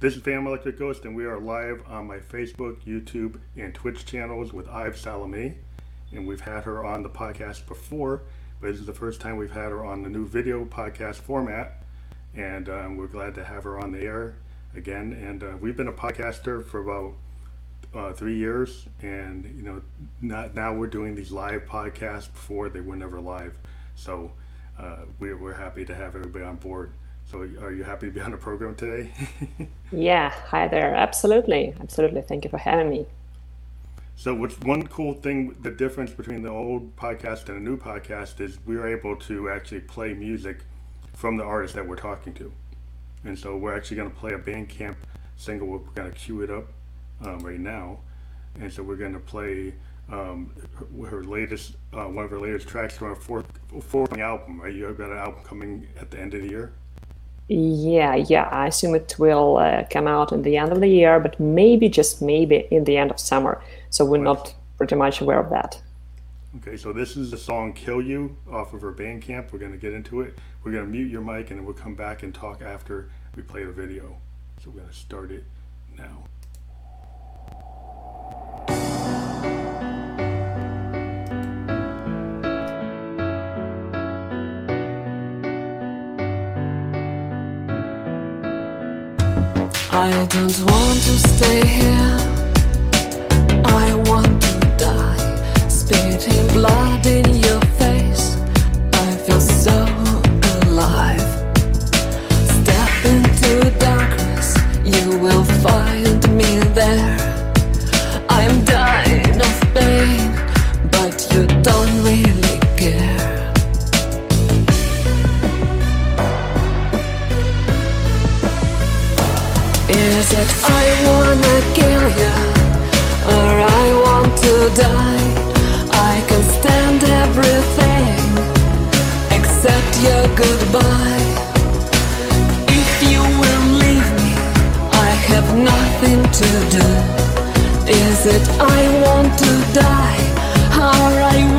This is Phantom Electric Ghost, and we are live on my Facebook, YouTube, and Twitch channels with Ive Salome. And we've had her on the podcast before, but this is the first time we've had her on the new video podcast format. And um, we're glad to have her on the air again. And uh, we've been a podcaster for about uh, three years, and you know, not, now we're doing these live podcasts. Before they were never live, so uh, we're, we're happy to have everybody on board. So, are you happy to be on the program today? yeah, hi there. Absolutely, absolutely. Thank you for having me. So, what's one cool thing? The difference between the old podcast and a new podcast is we are able to actually play music from the artist that we're talking to, and so we're actually going to play a Bandcamp single. We're going to cue it up um, right now, and so we're going to play um, her, her, latest, uh, one of her latest tracks from her fourth, fourth album. Right, you have got an album coming at the end of the year. Yeah, yeah. I assume it will uh, come out in the end of the year, but maybe just maybe in the end of summer. So we're not pretty much aware of that. Okay, so this is the song "Kill You" off of her Bandcamp. We're going to get into it. We're going to mute your mic, and then we'll come back and talk after we play the video. So we're going to start it now. I don't want to stay here. I want to die. Blood in It I wanna kill you or I want to die? I can stand everything except your goodbye. If you will leave me, I have nothing to do. Is it I want to die or I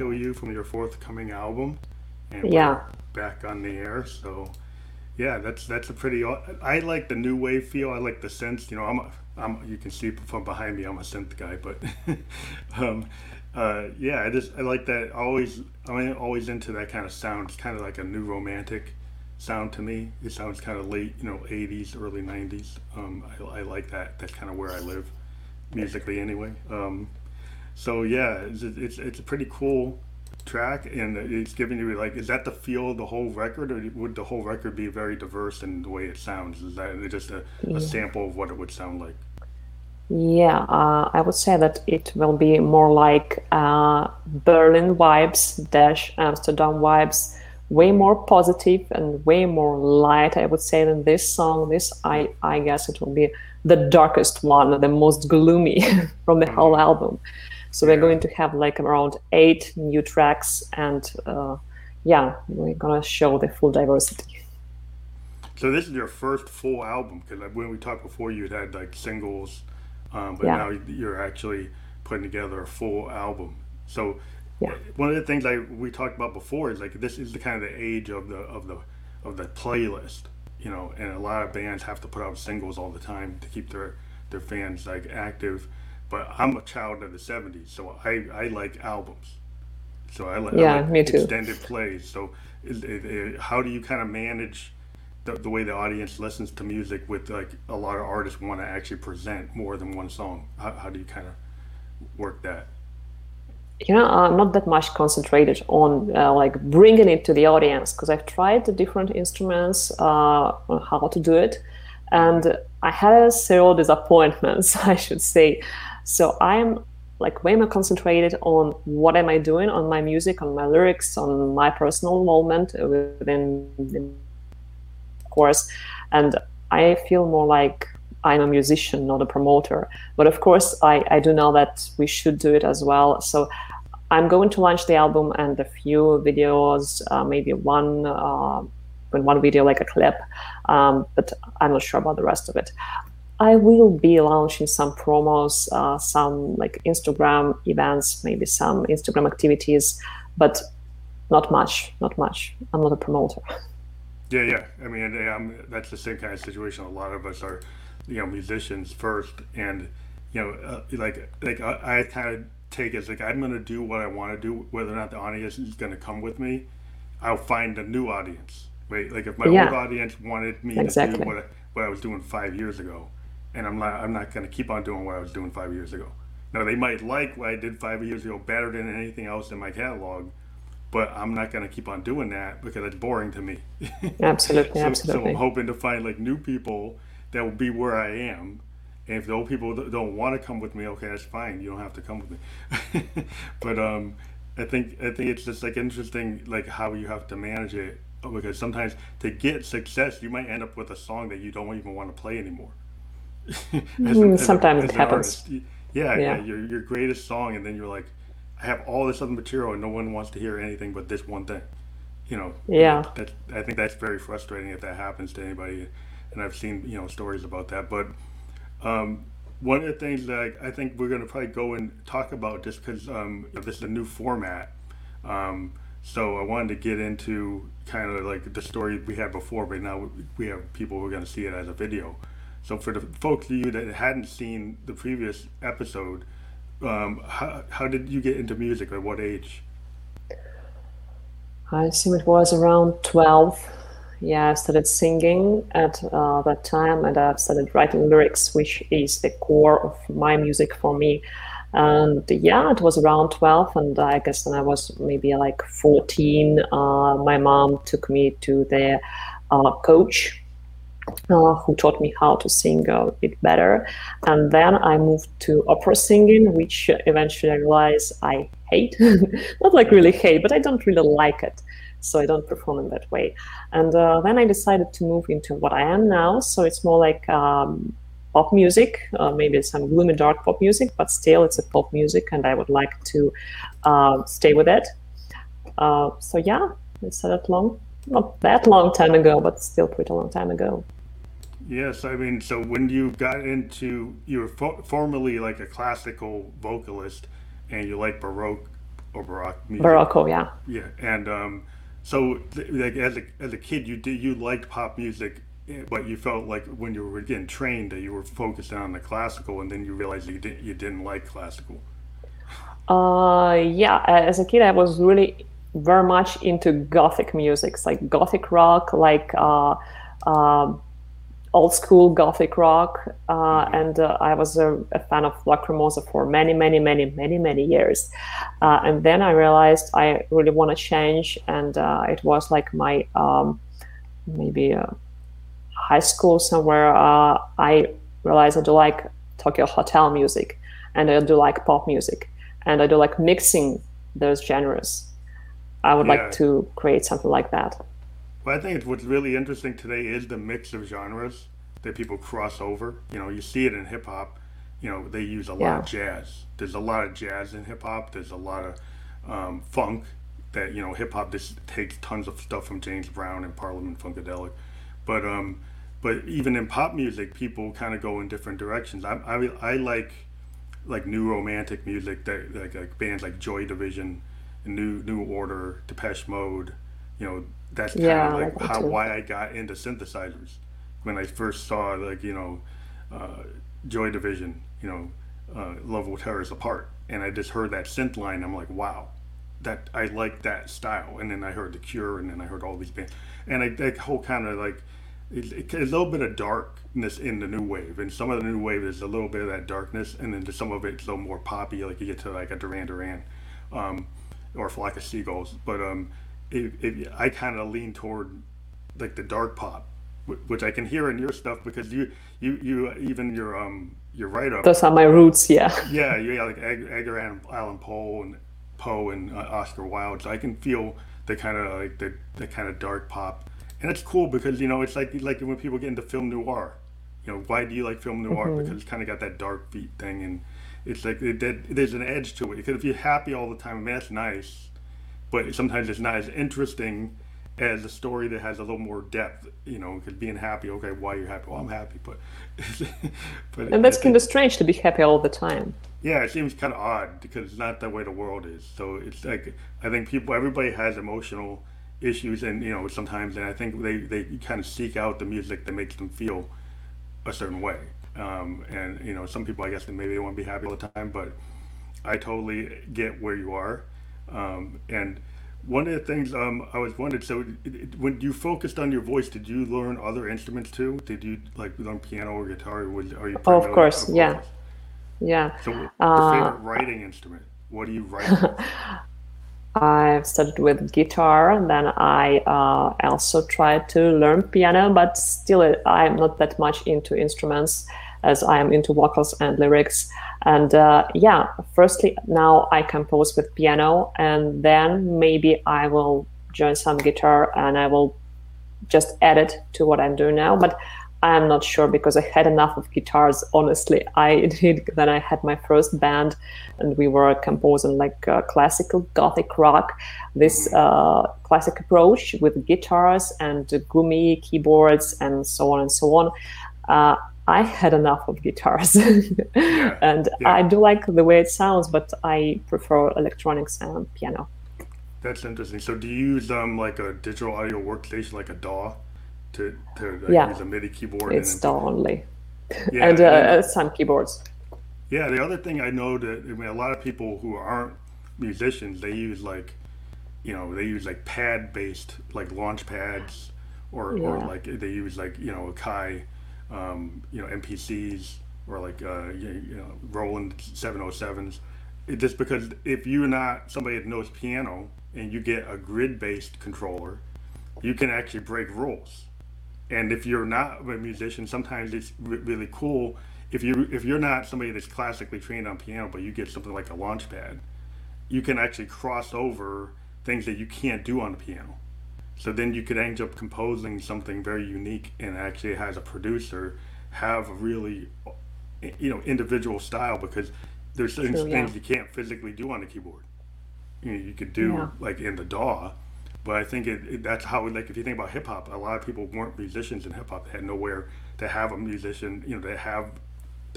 "Kill You" from your forthcoming album, and yeah, back on the air. So, yeah, that's that's a pretty. I like the new wave feel. I like the synth. You know, I'm, a, I'm. You can see from behind me, I'm a synth guy, but, um, uh, yeah, I just I like that. Always, I'm always into that kind of sound. It's kind of like a new romantic sound to me. It sounds kind of late, you know, 80s, early 90s. Um, I, I like that. That's kind of where I live, musically anyway. Um, so yeah, it's, it's it's a pretty cool track, and it's giving you like, is that the feel of the whole record, or would the whole record be very diverse in the way it sounds? Is that just a, yeah. a sample of what it would sound like? Yeah, uh, I would say that it will be more like uh, Berlin vibes dash Amsterdam vibes, way more positive and way more light. I would say than this song. This, I I guess, it will be the darkest one, the most gloomy from the whole album. So we're going to have like around eight new tracks, and uh, yeah, we're gonna show the full diversity. So this is your first full album because when we talked before, you had like singles, um, but yeah. now you're actually putting together a full album. So yeah. one of the things like we talked about before is like this is the kind of the age of the of the of the playlist, you know, and a lot of bands have to put out singles all the time to keep their their fans like active but I'm a child of the '70s, so I, I like albums. So I, like, yeah, I like me too. extended plays. So is, is, how do you kind of manage the, the way the audience listens to music with like a lot of artists want to actually present more than one song? How, how do you kind of work that? you know i'm not that much concentrated on uh, like bringing it to the audience because i've tried the different instruments uh, on how to do it and i had several disappointments i should say so I'm like way more concentrated on what am I doing on my music, on my lyrics, on my personal moment within the course. And I feel more like I'm a musician, not a promoter. But of course, I, I do know that we should do it as well. So I'm going to launch the album and a few videos, uh, maybe one. Uh, one video like a clip, um, but I'm not sure about the rest of it. I will be launching some promos, uh, some like Instagram events, maybe some Instagram activities, but not much, not much. I'm not a promoter. Yeah, yeah. I mean, um, that's the same kind of situation. A lot of us are, you know, musicians first, and you know, uh, like like I, I kind of take it as like I'm going to do what I want to do, whether or not the audience is going to come with me. I'll find a new audience, right? Like if my yeah. old audience wanted me exactly. to do what I, what I was doing five years ago, and I'm not I'm not going to keep on doing what I was doing five years ago. Now they might like what I did five years ago better than anything else in my catalog, but I'm not going to keep on doing that because it's boring to me. Absolutely, so, absolutely. So I'm hoping to find like new people that will be where I am. And if the old people don't want to come with me, okay, that's fine. You don't have to come with me. but um, I think I think it's just like interesting, like how you have to manage it because sometimes to get success, you might end up with a song that you don't even want to play anymore. Mm, as Sometimes it happens. Yeah, yeah, yeah, your your greatest song, and then you're like, I have all this other material, and no one wants to hear anything but this one thing. You know. Yeah. That, I think that's very frustrating if that happens to anybody, and I've seen you know stories about that. But um, one of the things that I, I think we're going to probably go and talk about just because um, this is a new format. Um, so I wanted to get into kind of like the story we had before, but now we have people who are going to see it as a video. So for the folks of you that hadn't seen the previous episode, um, how, how did you get into music? At what age? I assume it was around 12. Yeah, I started singing at uh, that time and I started writing lyrics, which is the core of my music for me. And yeah, it was around 12, and I guess when I was maybe like 14, uh, my mom took me to the uh, coach uh, who taught me how to sing a bit better. And then I moved to opera singing, which eventually I realized I hate. Not like really hate, but I don't really like it. So I don't perform in that way. And uh, then I decided to move into what I am now. So it's more like um, pop music, uh, maybe some gloomy dark pop music, but still it's a pop music, and I would like to uh, stay with it. Uh, so yeah, it's that long not that long time ago, but still pretty long time ago. Yes, I mean, so when you got into, you were fo- formerly like a classical vocalist, and you like baroque or Baroque music. Barocco, yeah. Yeah, and um, so th- like as a as a kid, you did you liked pop music, eh, but you felt like when you were getting trained that you were focused on the classical, and then you realized you didn't you didn't like classical. Uh, yeah, as a kid, I was really very much into gothic music, it's like gothic rock, like uh, uh, old school gothic rock, uh, and uh, I was a, a, fan of Lacrimosa for many, many, many, many, many years. Uh, and then I realized I really want to change, and uh, it was like my um, maybe uh, high school somewhere. Uh, I realized I do like Tokio Hotel music, and I do like pop music, and I do like mixing those genres. I would Yeah. like to create something like that. Well, I think what's really interesting today is the mix of genres that people cross over. You know, you see it in hip hop. You know, they use a lot of jazz. There's a lot of jazz in hip hop. There's a lot of um, funk that you know hip hop just takes tons of stuff from James Brown and Parliament Funkadelic. But um, but even in pop music, people kind of go in different directions. I, I I like like new romantic music that like, like bands like Joy Division, New New Order, Depeche Mode. You know, that's kind Yeah, of like how why I got into synthesizers when I first saw like you know uh, Joy Division. You know, uh, Love Will Tear Us Apart, and I just heard that synth line. I'm like, wow, that I like that style. And then I heard The Cure, and then I heard all these bands, and I that whole kind of like it, it, a little bit of darkness in the new wave, and some of the new wave is a little bit of that darkness, and then some of it's a little more poppy, like you get to like a Duran Duran, um, or Flock of Seagulls. But um, it, it, I kind of lean toward like the dark pop, which I can hear in your stuff because you you you even your um your write up Those are my roots, yeah. yeah, you got like Edgar Allan- Poe and Poe and uh, Oscar Wilde. So I can feel the kind of like the, the kind of dark pop, and it's cool because you know it's like like when people get into film noir. You know, why do you like film noir? Because it's kind of got that dark beat thing, and it's like it, that there's an edge to it. Because if you're happy all the time, I mean that's nice, but sometimes it's not as interesting as a story that has a little more depth. You know, because being happy, okay, why you're you happy? Well, I'm happy, but but And that's kind of strange to be happy all the time. yeah, it seems kind of odd because it's not the way the world is. So it's like I think people, everybody has emotional issues, and you know sometimes, and I think they they kind of seek out the music that makes them feel a certain way. Um, and you know, some people, I guess, they maybe they want to be happy all the time, but I totally get where you are. Um, and one of the things um, I was wondering, so it- it- when you focused on your voice, did you learn other instruments too? Did you like learn piano or guitar? Or was, are you Of primarily- course, yeah. Yeah. so, Uh, favorite writing instrument? What do you write? I've started with guitar, and then I uh, also tried to learn piano, but still I'm not that much into instruments as I am into vocals and lyrics. And uh, yeah, firstly, now I compose with piano, and then maybe I will join some guitar and I will just add it to what I'm doing now. But I'm not sure because I had enough of guitars. Honestly, I did. Then I had my first band, and we were composing like uh, classical gothic rock. This uh, classic approach with guitars and gumi keyboards and so on and so on. Uh, I had enough of guitars, and yeah. I do like the way it sounds, but I prefer electronics and piano. That's interesting. So, do you use um like a digital audio workstation, like a DAW, to to like, Yeah. use a MIDI keyboard? It's and DAW only, yeah, and uh, uh, some keyboards. Yeah, the other thing I know that I mean, a lot of people who aren't musicians, they use like, you know, they use like pad-based like launch pads, or or like they use like you know Akai, um, you know MPCs or like uh, you, you know Roland 707s. It, just because if you're not somebody that knows piano and you get a grid-based controller, you can actually break rules and if you're not a musician sometimes it's re- really cool if you if you're not somebody that's classically trained on piano but you get something like a launch pad you can actually cross over things that you can't do on the piano so then you could end up composing something very unique and actually has a producer have a really you know individual style because there's certain True, things yeah. you can't physically do on the keyboard you know, you could do Yeah. like in the DAW, but I think it, it, that's how like if you think about hip hop, a lot of people weren't musicians in hip hop. They had nowhere to have a musician, you know, to have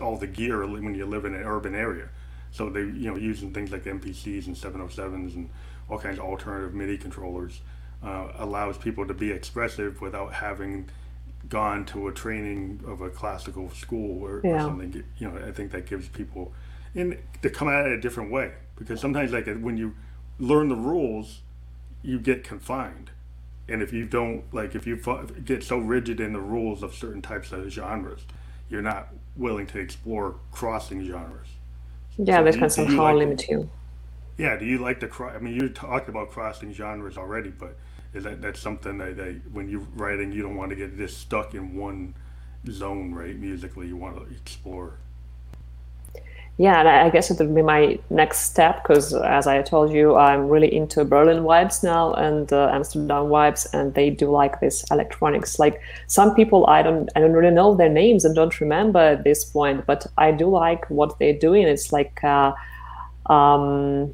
all the gear when you live in an urban area. So they you know using things like MPCs and 707s and all kinds of alternative MIDI controllers uh, allows people to be expressive without having gone to a training of a classical school or, Yeah. or something. You know, I think that gives people and to come at it a different way because sometimes like when you learn the rules, you get confined. And if you don't like, if you get so rigid in the rules of certain types of genres, you're not willing to explore crossing genres. Yeah, So that can somehow like- limit you. Yeah, do you like to cro I mean, you talked about crossing genres already, but is that that's something that, that when you're writing, you don't want to get just stuck in one zone, right? Musically, you want to explore. Yeah, and I I guess it would be my next step because, as I told you, I'm really into Berlin vibes now and uh, Amsterdam vibes, and they do like this electronics. Like some people, I don't, I don't really know their names and don't remember at this point, but I do like what they're doing. It's like uh, um,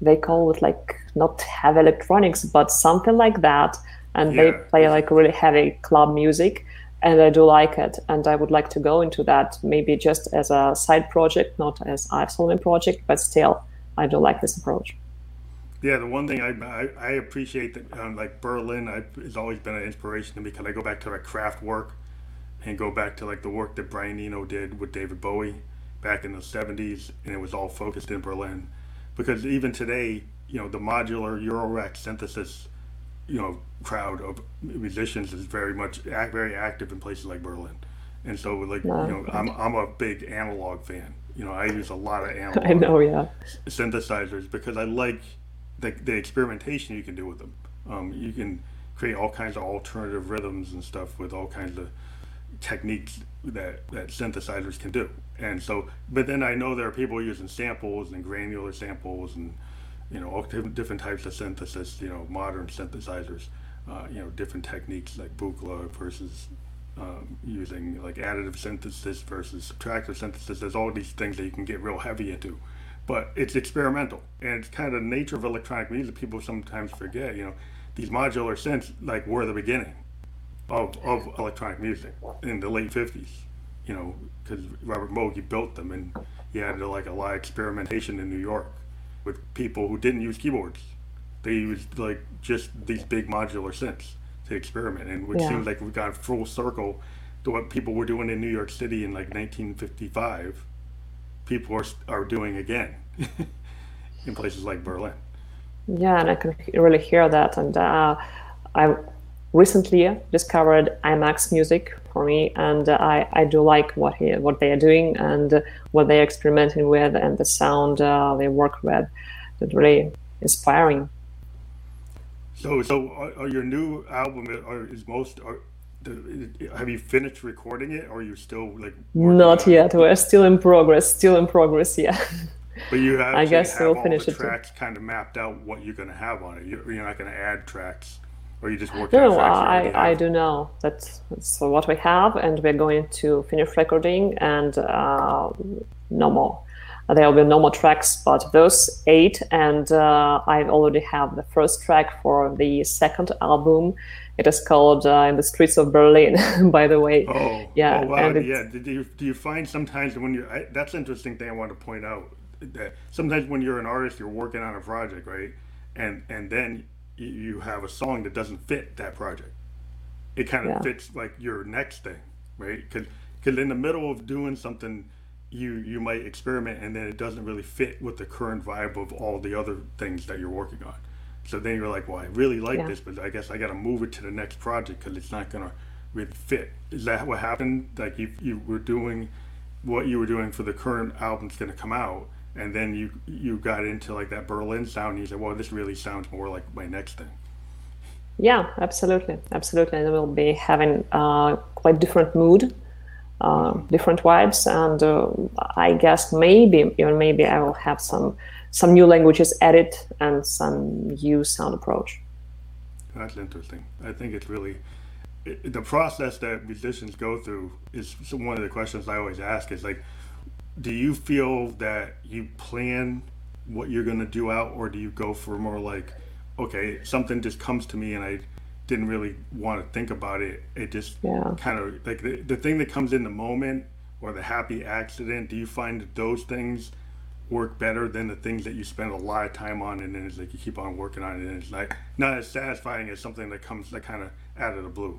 they call it like not heavy electronics, but something like that, and they play like really heavy club music and I do like it, and I would like to go into that maybe just as a side project, not as a Solomon project, but still, I do like this approach. Yeah, the one thing I, I, I appreciate that um, like Berlin I, has always been an inspiration to me because I go back to like Kraftwerk and go back to like the work that Brian Eno did with David Bowie back in the 70s and it was all focused in Berlin because even today you know the modular Eurorack synthesis you know crowd of musicians is very much act, very active in places like Berlin and so like Wow. you know I'm, I'm a big analog fan you know I use a lot of analog I know, yeah. synthesizers because I like the, the experimentation you can do with them. Um, you can create all kinds of alternative rhythms and stuff with all kinds of techniques that, that synthesizers can do. And so, but then I know there are people using samples and granular samples and, you know, all different, types of synthesis, you know, modern synthesizers, uh, you know, different techniques like Buchla versus um, using like additive synthesis versus subtractive synthesis. There's all these things that you can get real heavy into, but it's experimental and it's kind of the nature of electronic music. People sometimes forget, you know, these modular synths like were the beginning of, of electronic music in the late 50s, you know, because Robert Moog built them and he had like a lot of experimentation in New York with people who didn't use keyboards. They used like just these big modular synths to experiment, and which Yeah. seems like we got a full circle to what people were doing in New York City in like 1955. People are are doing again in places like Berlin. Yeah, and I can really hear that. And uh, I recently discovered IAMX music for me, and uh, I, I do like what he, what they are doing and uh, what they are experimenting with, and the sound uh, they work with. It's really inspiring. So, so are, are your new album are, is most are, have you finished recording it, or are you still like Not yet. We're still in progress. Still in progress. Yeah. But you have I guess have we'll all finish the it too. tracks kind of mapped out what you're going to have on it. You're, you're not going to add tracks, or you just working No, on tracks you I, I do know that's, that's what we have, and we're going to finish recording and uh, no more. There will be no more tracks, but those eight, and uh, I already have the first track for the second album. It is called uh, "In the Streets of Berlin," by the way. Oh, Yeah, Oh, wow. and yeah. Did you do you find sometimes when you that's an interesting thing I want to point out that sometimes when you're an artist, you're working on a project, right? And and then you, have a song that doesn't fit that project. It kind of Yeah. fits like your next thing, right? Because in the middle of doing something, you you might experiment and then it doesn't really fit with the current vibe of all the other things that you're working on. So then you're like, well, I really like Yeah. this, but I guess I got to move it to the next project because it's not gonna really fit. Is that what happened? Like you you were doing what you were doing for the current album's gonna come out, and then you you got into like that Berlin sound. And you said, well, this really sounds more like my next thing. Yeah, absolutely, absolutely. And we'll be having uh, quite different mood, uh, different vibes, and uh, I guess maybe even maybe I will have some some new languages added and some new sound approach. That's interesting. I think it's really it, the process that musicians go through is one of the questions I always ask is like, do you feel that you plan what you're going to do out, or do you go for more like, okay, something just comes to me and I didn't really want to think about it. It just Yeah. kind of like the, the thing that comes in the moment or the happy accident. Do you find that those things work better than the things that you spend a lot of time on and then it's like you keep on working on it and it's like not as satisfying as something that comes like kind of out of the blue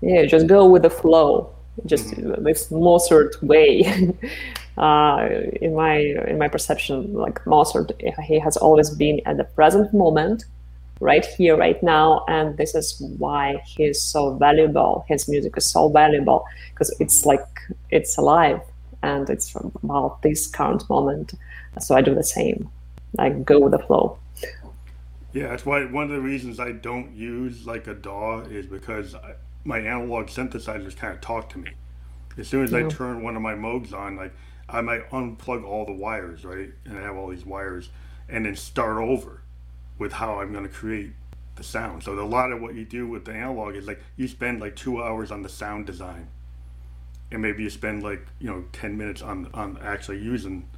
yeah just go with the flow just mm-hmm. this mozart way uh, in my in my perception like mozart he has always been at the present moment right here right now and this is why he's so valuable his music is so valuable because it's like it's alive and it's about this current moment. So I do the same. I go with the flow. Yeah, that's why one of the reasons I don't use like a DAW is because I, my analog synthesizers kind of talk to me. As soon as yeah. I turn one of my Moogs on, like I might unplug all the wires, right? And I have all these wires, and then start over with how I'm going to create the sound. So a lot of what you do with the analog is like you spend like two hours on the sound design and maybe you spend like you know 10 minutes on on actually using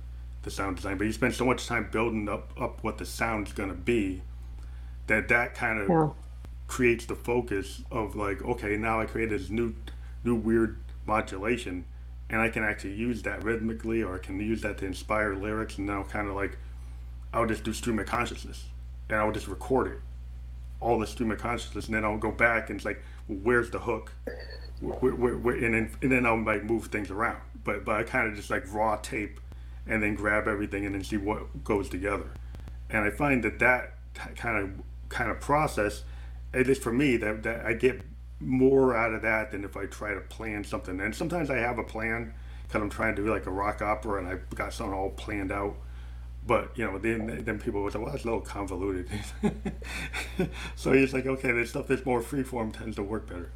the sound design but you spend so much time building up up what the sound's going to be that that kind of yeah. Creates the focus of like okay now i created this new new weird modulation and i can actually use that rhythmically or i can use that to inspire lyrics and now kind of like i'll just do stream of consciousness and i'll just record it all the stream of consciousness and then i'll go back and it's like well, where's the hook we're, we're, we're, and, then, and then I'll like move things around. But but I kind of just like raw tape, and then grab everything and then see what goes together. And I find that that kind of kind of process, at least for me, that, that I get more out of that than if I try to plan something. And sometimes I have a plan because I'm trying to do like a rock opera and I've got something all planned out. But you know, then then people will say, "Well, that's a little convoluted." so it's like, okay, the stuff that's more freeform tends to work better.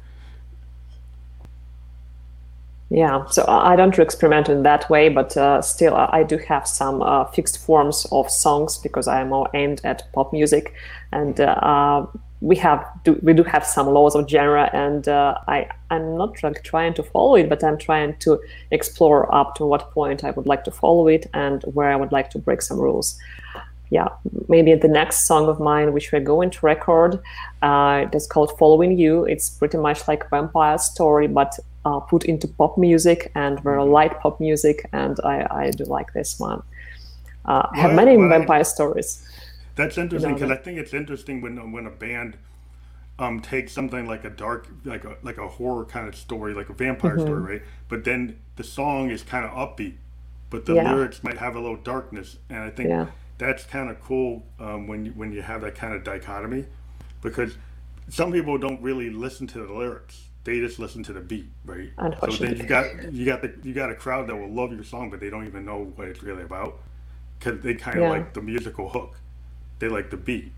Yeah, so I don't experiment in that way, but uh, still, I do have some uh, fixed forms of songs because I am more aimed at pop music, and uh, we have do, we do have some laws of genre, and uh, I I'm not like trying to follow it, but I'm trying to explore up to what point I would like to follow it and where I would like to break some rules yeah, maybe the next song of mine, which we're going to record, uh, it's called "Following You." It's pretty much like vampire story, but uh, put into pop music and very mm-hmm. light pop music, and I, I do like this one. Uh, I have many vampire stories. That's interesting because you know, I think it's interesting when when a band um, takes something like a dark, like a like a horror kind of story, like a vampire mm-hmm. story, right? But then the song is kind of upbeat, but the yeah. lyrics might have a little darkness, and I think. Yeah that's kind of cool um, when you, when you have that kind of dichotomy, because some people don't really listen to the lyrics; they just listen to the beat, right? So then you got you got the you got a crowd that will love your song, but they don't even know what it's really about, because they kind of yeah. like the musical hook, they like the beat,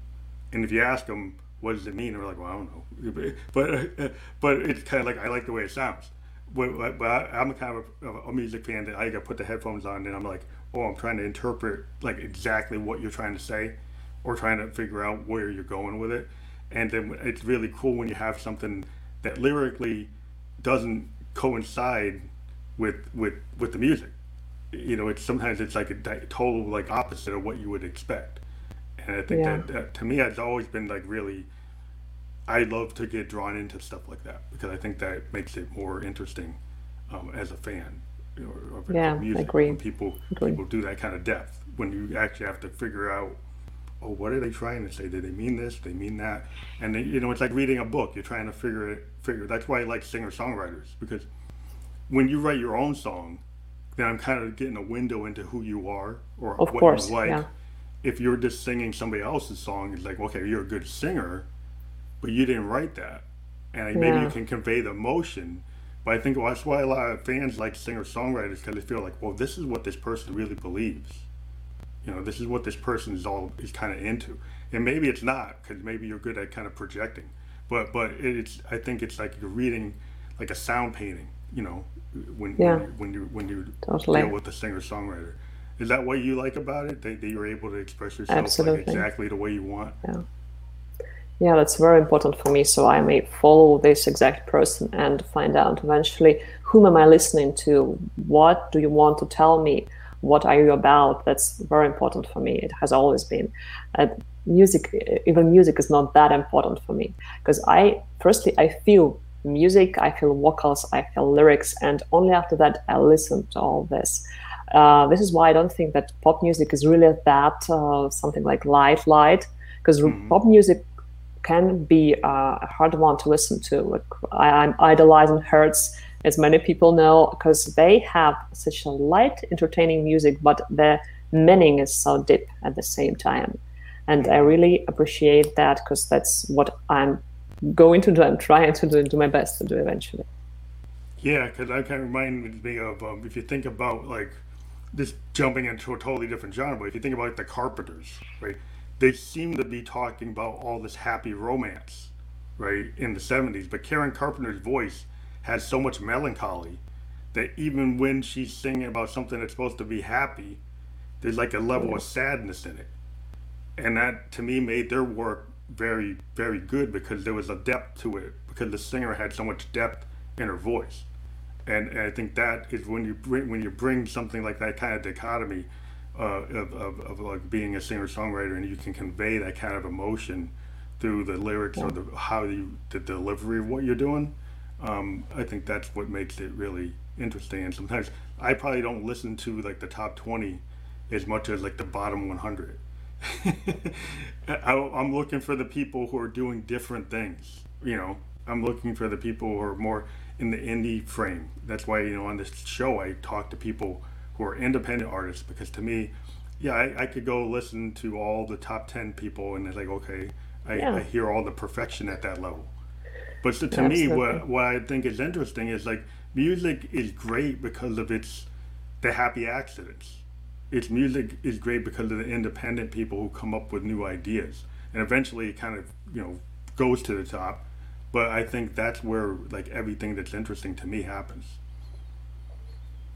and if you ask them what does it mean, they're like, well, I don't know, but uh, but it's kind of like I like the way it sounds. But, but I, am a kind of a, a music fan that I got put the headphones on and I'm like, oh, I'm trying to interpret like exactly what you're trying to say or trying to figure out where you're going with it. And then it's really cool when you have something that lyrically doesn't coincide with with with the music. You know, it's sometimes it's like a total like opposite of what you would expect. And I think yeah. that, that to me, it's always been like really. I love to get drawn into stuff like that because I think that makes it more interesting um, as a fan or, or yeah, music agree. when people agree. people do that kind of depth when you actually have to figure out oh what are they trying to say did they mean this they mean that and then, you know it's like reading a book you're trying to figure it figure that's why I like singer songwriters because when you write your own song then I'm kind of getting a window into who you are or of what course, you like yeah. If you're just singing somebody else's song it's like okay you're a good singer but you didn't write that and maybe yeah. you can convey the emotion but I think well, that's why a lot of fans like singer songwriters because they feel like, well, this is what this person really believes. You know, this is what this person is all is kind of into, and maybe it's not because maybe you're good at kind of projecting. But but it's I think it's like you're reading like a sound painting. You know, when yeah. when you when you, totally. deal with a singer songwriter. Is that what you like about it? That, that you're able to express yourself like exactly the way you want? Yeah yeah, that's very important for me. So I may follow this exact person and find out eventually whom am I listening to? What do you want to tell me? What are you about? That's very important for me. It has always been. And music, even music, is not that important for me because I, firstly, I feel music, I feel vocals, I feel lyrics, and only after that I listen to all this. Uh, this is why I don't think that pop music is really that uh, something like light light because mm-hmm. pop music can be uh, a hard one to listen to. Like I, am idolizing Hurts, as many people know, because they have such a light, entertaining music, but the meaning is so deep at the same time. And I really appreciate that because that's what I'm going to do. I'm trying to do, do my best to do eventually. Yeah, because that kind of reminds me of um, if you think about like this jumping into a totally different genre, but if you think about the Carpenters, right? They seem to be talking about all this happy romance, right, in the 70s, but Karen Carpenter's voice has so much melancholy that even when she's singing about something that's supposed to be happy, there's like a level of sadness in it. And that to me made their work very, very good because there was a depth to it, because the singer had so much depth in her voice and, and, I think that is when you bring when you bring something like that kind of dichotomy uh, of, of, of, like being a singer songwriter and you can convey that kind of emotion through the lyrics or the how you the delivery of what you're doing. Um, I think that's what makes it really interesting. And sometimes I probably don't listen to like the top twenty as much as like the bottom 100. I, I'm looking for the people who are doing different things. You know, I'm looking for the people who are more in the indie frame. That's why you know on this show I talk to people who are independent artists because to me, yeah, I, I could go listen to all the top ten people and it's like okay, I, yeah. I hear all the perfection at that level. But so to Absolutely. me, what what I think is interesting is like music is great because of its the happy accidents. Its music is great because of the independent people who come up with new ideas, and eventually it kind of you know goes to the top but I think that's where like everything that's interesting to me happens.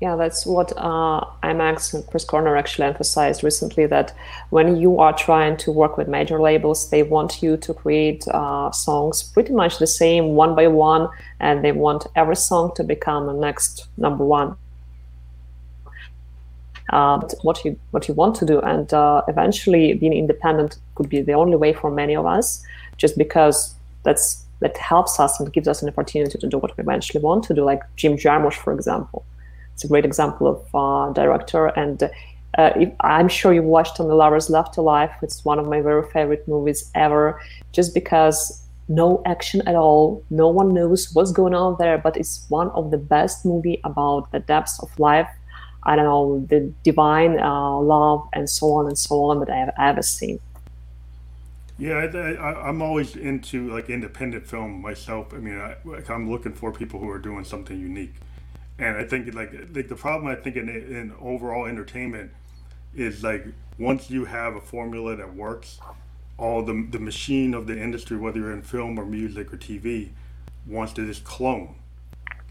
Yeah, that's what uh, IAMX and Chris Corner actually emphasized recently that when you are trying to work with major labels, they want you to create uh, songs pretty much the same one by one, and they want every song to become a next number one. Uh, what you what you want to do, and uh, eventually being independent could be the only way for many of us, just because that's that helps us and gives us an opportunity to do what we eventually want to do, like Jim Jarmusch, for example. It's a great example of uh, director, and uh, if, I'm sure you watched Only Lovers Left Alive. It's one of my very favorite movies ever, just because no action at all, no one knows what's going on there, but it's one of the best movie about the depths of life. I don't know the divine uh, love and so on and so on that I have ever seen. Yeah, I, am always into like independent film myself. I mean, I, like, I'm looking for people who are doing something unique, and I think like like the problem I think in in overall entertainment is like once you have a formula that works, all the the machine of the industry, whether you're in film or music or TV, wants to just clone.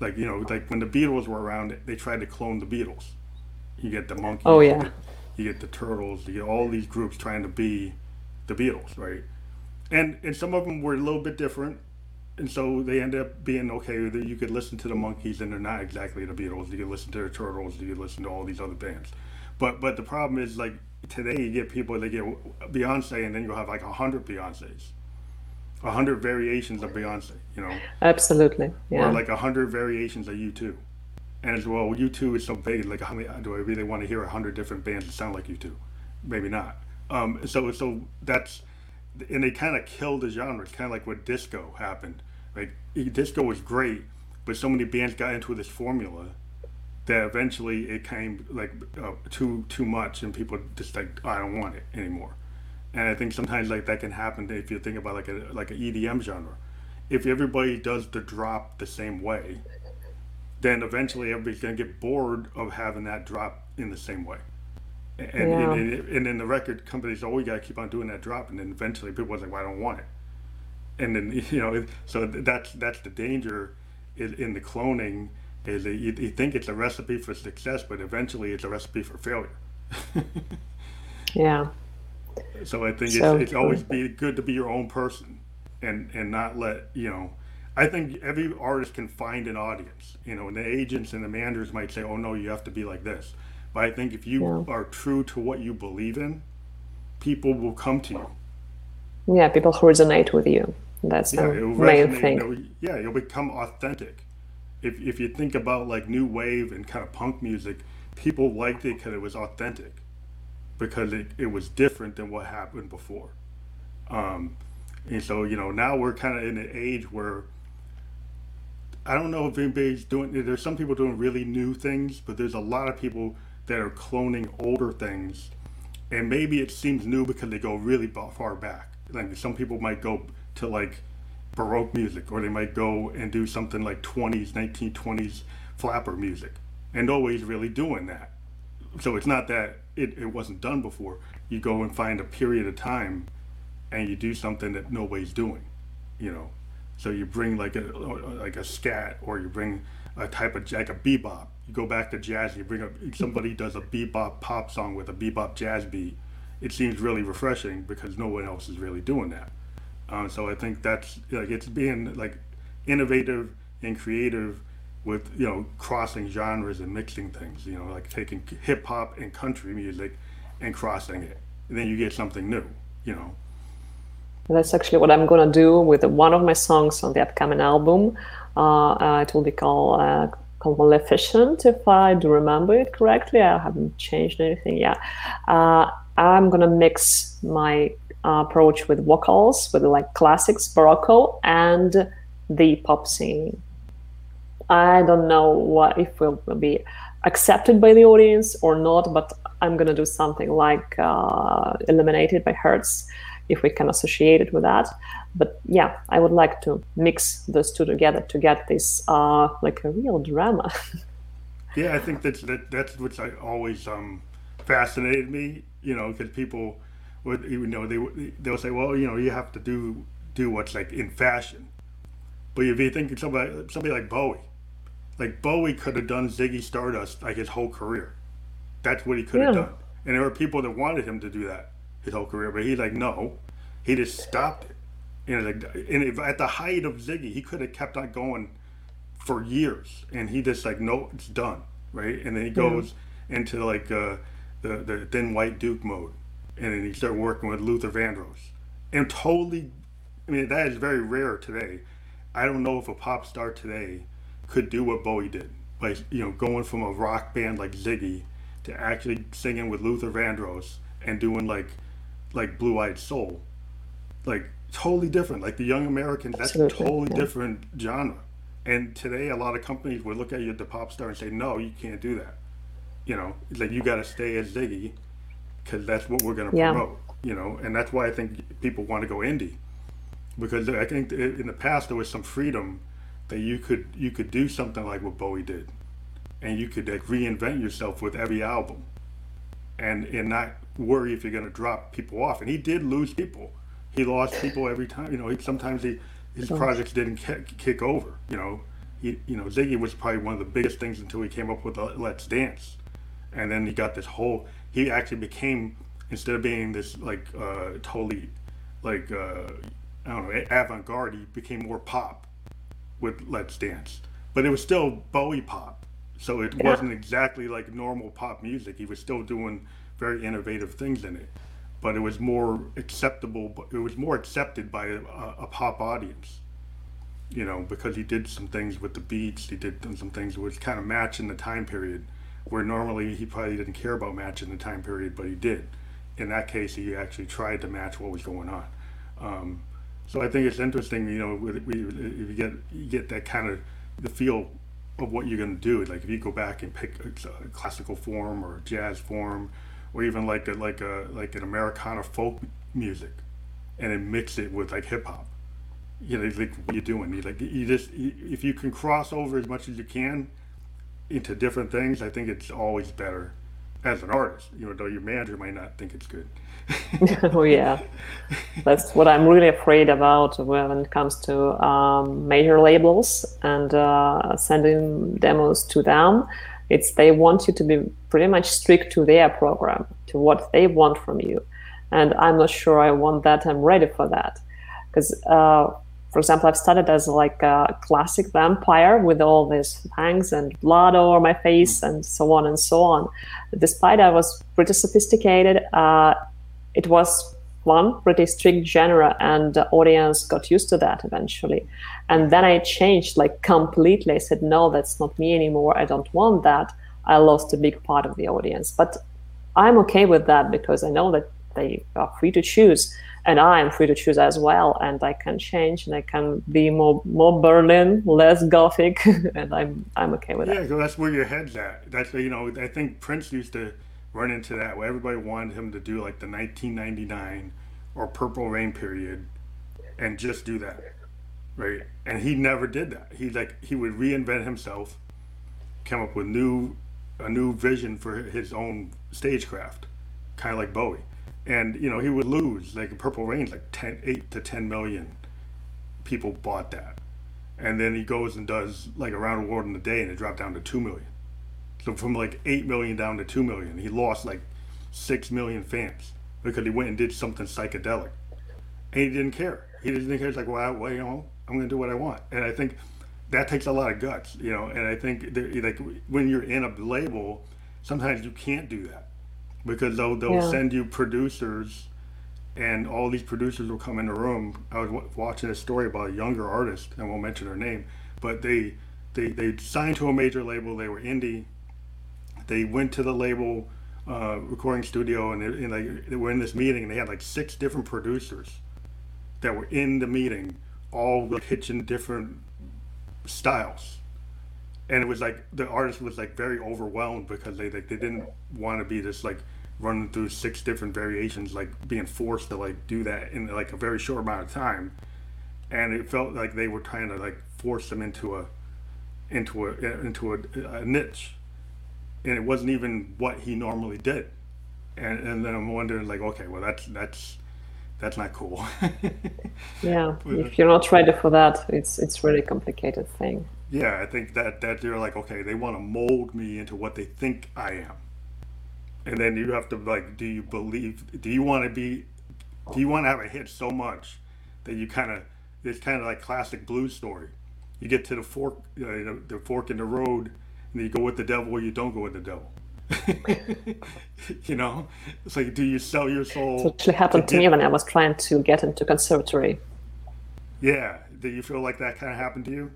Like you know, like when the Beatles were around, they tried to clone the Beatles. You get the Monkees. Oh yeah. You get the Turtles. You get all these groups trying to be the Beatles, right? And and some of them were a little bit different, and so they end up being okay. That you could listen to the Monkees, and they're not exactly the Beatles. You could listen to the Turtles. You could listen to all these other bands. But but the problem is like today you get people they get Beyonce, and then you'll have like a hundred Beyonces, a hundred variations of Beyonce. You know. Absolutely. Yeah. Or like a hundred variations of U2. And as well, U2 is so big. Like, how many do I really want to hear a hundred different bands that sound like U2? Maybe not. Um, so so that's and they kind of killed the genre. It's kind of like what disco happened. Like disco was great, but so many bands got into this formula that eventually it came like uh, too too much, and people just like oh, I don't want it anymore. And I think sometimes like that can happen if you think about like a like an EDM genre. If everybody does the drop the same way, then eventually everybody's gonna get bored of having that drop in the same way and, yeah. and, and, then the record companies oh we got to keep on doing that drop and then eventually people was like well I don't want it. And then you know so that's that's the danger in, in the cloning is that you, you, think it's a recipe for success but eventually it's a recipe for failure. Yeah. So I think so it's, it's always be good to be your own person and and not let you know I think every artist can find an audience you know and the agents and the managers might say oh no you have to be like this but I think if you yeah. are true to what you believe in, people will come to you. Yeah, people who resonate with you. That's yeah, the main thing. You know, yeah, you'll become authentic. If, if you think about like new wave and kind of punk music, people liked it because it was authentic, because it, it was different than what happened before. Um, and so, you know, now we're kind of in an age where I don't know if anybody's doing, there's some people doing really new things, but there's a lot of people that are cloning older things. And maybe it seems new because they go really far back. Like some people might go to like Baroque music, or they might go and do something like 20s, 1920s flapper music. And nobody's really doing that. So it's not that it, it wasn't done before. You go and find a period of time and you do something that nobody's doing, you know. So you bring like a like a scat, or you bring a type of like a bebop. You go back to jazz. You bring up somebody does a bebop pop song with a bebop jazz beat. It seems really refreshing because no one else is really doing that. Um, so I think that's like it's being like innovative and creative with you know crossing genres and mixing things. You know, like taking hip hop and country music and crossing it, and then you get something new. You know. That's actually what I'm gonna do with one of my songs on the upcoming album. Uh, uh, it will be called uh, Maleficent, if I do remember it correctly. I haven't changed anything yet. Uh, I'm gonna mix my approach with vocals, with like classics, baroque, and the pop singing. I don't know what if will be accepted by the audience or not, but I'm gonna do something like uh, "Illuminated" by Hurts if we can associate it with that. But yeah, I would like to mix those two together to get this uh, like a real drama. yeah, I think that's that, that's what's always um, fascinated me. You know, because people would you know they they'll say, well, you know, you have to do do what's like in fashion. But if you think of somebody somebody like Bowie, like Bowie could have done Ziggy Stardust like his whole career. That's what he could have yeah. done. And there were people that wanted him to do that his whole career, but he's like, no, he just stopped it. You know, like, and if, at the height of Ziggy, he could have kept on going for years, and he just like, no, it's done, right? And then he goes into like uh, the the thin white Duke mode, and then he started working with Luther Vandross, and totally. I mean, that is very rare today. I don't know if a pop star today could do what Bowie did, like you know, going from a rock band like Ziggy to actually singing with Luther Vandross and doing like like Blue Eyed Soul, like totally different. Like the Young Americans, that's a totally yeah. different genre. And today, a lot of companies would look at you the pop star and say, "No, you can't do that." You know, like you got to stay as Ziggy because that's what we're going to yeah. promote. You know, and that's why I think people want to go indie because I think in the past there was some freedom that you could you could do something like what Bowie did, and you could like reinvent yourself with every album, and and not worry if you're going to drop people off. And he did lose people. He lost people every time. You know, he, sometimes he, his projects didn't kick, kick over. You know, he, you know, Ziggy was probably one of the biggest things until he came up with Let's Dance, and then he got this whole. He actually became instead of being this like uh, totally like uh, I don't know avant-garde, he became more pop with Let's Dance, but it was still Bowie pop. So it yeah. wasn't exactly like normal pop music. He was still doing very innovative things in it, but it was more acceptable. It was more accepted by a, a pop audience, you know, because he did some things with the beats. He did some things which kind of matching the time period, where normally he probably didn't care about matching the time period, but he did. In that case, he actually tried to match what was going on. Um, so I think it's interesting, you know, if you get you get that kind of the feel of what you're going to do. Like if you go back and pick a classical form or jazz form or even like a, like a like an Americana folk music, and then mix it with like hip hop. You know, like what you doing? You like you just if you can cross over as much as you can into different things, I think it's always better as an artist. You know, though your manager might not think it's good. oh yeah, that's what I'm really afraid about when it comes to um, major labels and uh, sending demos to them it's they want you to be pretty much strict to their program, to what they want from you. And I'm not sure I want that. I'm ready for that. Because, uh, for example, I've started as like a classic vampire with all these fangs and blood over my face and so on and so on. Despite I was pretty sophisticated, uh, it was one pretty strict genre and the audience got used to that eventually and then i changed like completely i said no that's not me anymore i don't want that I lost a big part of the audience. But I'm okay with that because I know that they are free to choose, and I am free to choose as well. And I can change, and I can be more more Berlin, less Gothic, and I'm I'm okay with Yeah, that. Yeah, so that's where your head's at. That's you know, I think Prince used to run into that where everybody wanted him to do like the 1999 or Purple Rain period, and just do that, right? And he never did that. He like he would reinvent himself, come up with new a new vision for his own stagecraft, kind of like Bowie. And you know he would lose like Purple Rain, like 10, 8 to 10 million people bought that, and then he goes and does like around the world in a day and it dropped down to 2 million. So from like 8 million down to 2 million, he lost like 6 million fans because he went and did something psychedelic. And he didn't care. He didn't care. He's like, well, I, well you know, I'm going to do what I want. And I think that takes a lot of guts, you know. And I think that, like when you're in a label, sometimes you can't do that because they'll, they'll Yeah. send you producers and all these producers will come in the room. I was wa- watching a story about a younger artist, and won't mention her name, but they they they signed to a major label. They were indie. They went to the label uh, recording studio, and, they, and like they were in this meeting, and they had like six different producers that were in the meeting, all like pitching different styles. And it was like the artist was like very overwhelmed because they like they didn't want to be this like running through six different variations, like being forced to like do that in like a very short amount of time. And it felt like they were trying to like force them into a into a into a, a niche, and it wasn't even what he normally did. And and then I'm wondering like, okay, well that's that's that's not cool. Yeah, if you're not ready for that, it's it's really complicated thing. yeah, I think that that they're like, okay, they want to mold me into what they think I am, and then you have to like, do you believe? Do you want to be? Do you want to have a hit so much that you kind of? It's kind of like classic blues story. You get to the fork, uh, the, the fork in the road, and you go with the devil or you don't go with the devil. you know, it's like, do you sell your soul? It actually happened to dip- me when I was trying to get into conservatory. Yeah. Do you feel like that kind of happened to you?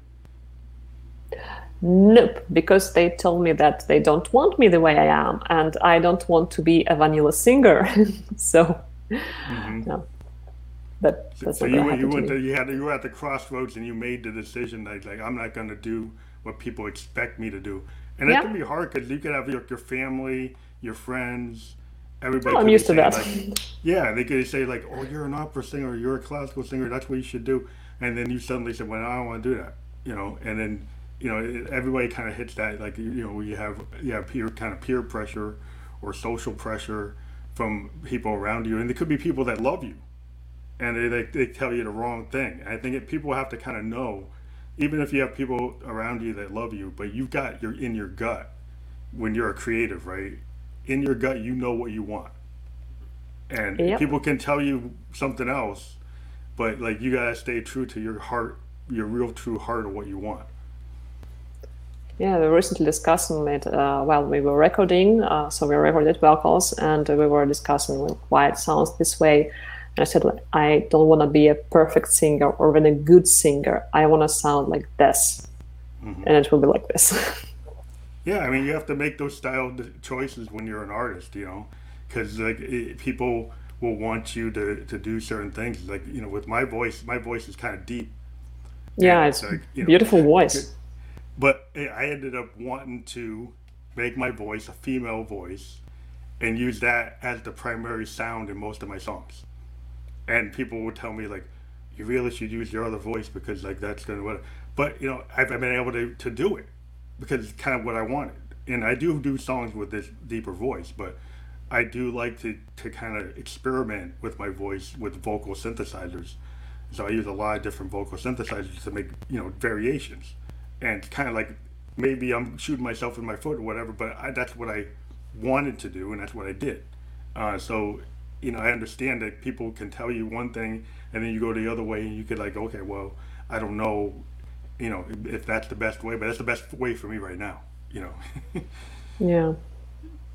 Nope, because they told me that they don't want me the way I am, and I don't want to be a vanilla singer. so, mm-hmm. no, that that's So not you went- you to went to, you had you were at the crossroads and you made the decision that like I'm not going to do what people expect me to do, and Yeah. it can be hard because you could have your, your family, your friends, everybody. I'm used to that. like- yeah, they could say like, "Oh, you're an opera singer, you're a classical singer. That's what you should do," and then you suddenly say, "Well, I don't want to do that," you know, and then you know everybody kind of hits that like you, you know you have you have peer kind of peer pressure or social pressure from people around you, and it could be people that love you and they, they, they tell you the wrong thing. I think it, people have to kind of know, even if you have people around you that love you, but you've got your in your gut when you're a creative, right? In your gut, you know what you want, and Yep. people can tell you something else, but like you gotta stay true to your heart, your real true heart of what you want. Yeah, we recently discussing it uh, while we were recording. Uh, so we recorded vocals, and we were discussing why it sounds this way. I said, like, I don't want to be a perfect singer or even a good singer. I want to sound like this, mm-hmm. and it will be like this. Yeah, I mean, you have to make those style choices when you're an artist, you know, because like it, people will want you to, to do certain things. Like you know, with my voice, my voice is kind of deep, yeah, it's like, you know, beautiful voice. but eh, I ended up wanting to make my voice a female voice and use that as the primary sound in most of my songs. And people would tell me like, you really should use your other voice because like that's gonna what. But you know, I've, I've been able to, to do it because it's kind of what I wanted. And I do do songs with this deeper voice, but I do like to, to kind of experiment with my voice with vocal synthesizers. So I use a lot of different vocal synthesizers to make you know variations, and kind of like maybe I'm shooting myself in my foot or whatever, but I, that's what I wanted to do, and that's what I did. Uh, so you know I understand that people can tell you one thing, and then you go the other way, and you could like okay, well I don't know, you know if that's the best way, but that's the best way for me right now. You know. Yeah,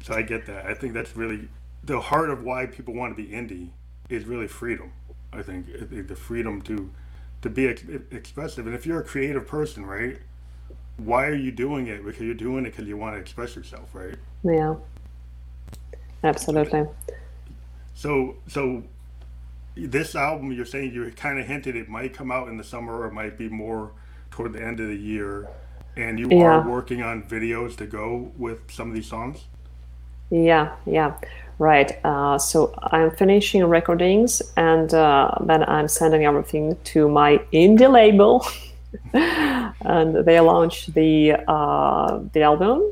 So I get that. I think that's really the heart of why people want to be indie is really freedom. I think the freedom to to be ex- expressive. And if you're a creative person, right, why are you doing it? Because you're doing it because you want to express yourself, right? Yeah. Absolutely. So, so this album, you're saying you kind of hinted it might come out in the summer or it might be more toward the end of the year, and you Yeah. are working on videos to go with some of these songs. Yeah, yeah, right. Uh, so I'm finishing recordings and uh, then I'm sending everything to my indie label, and they launch the uh, the album.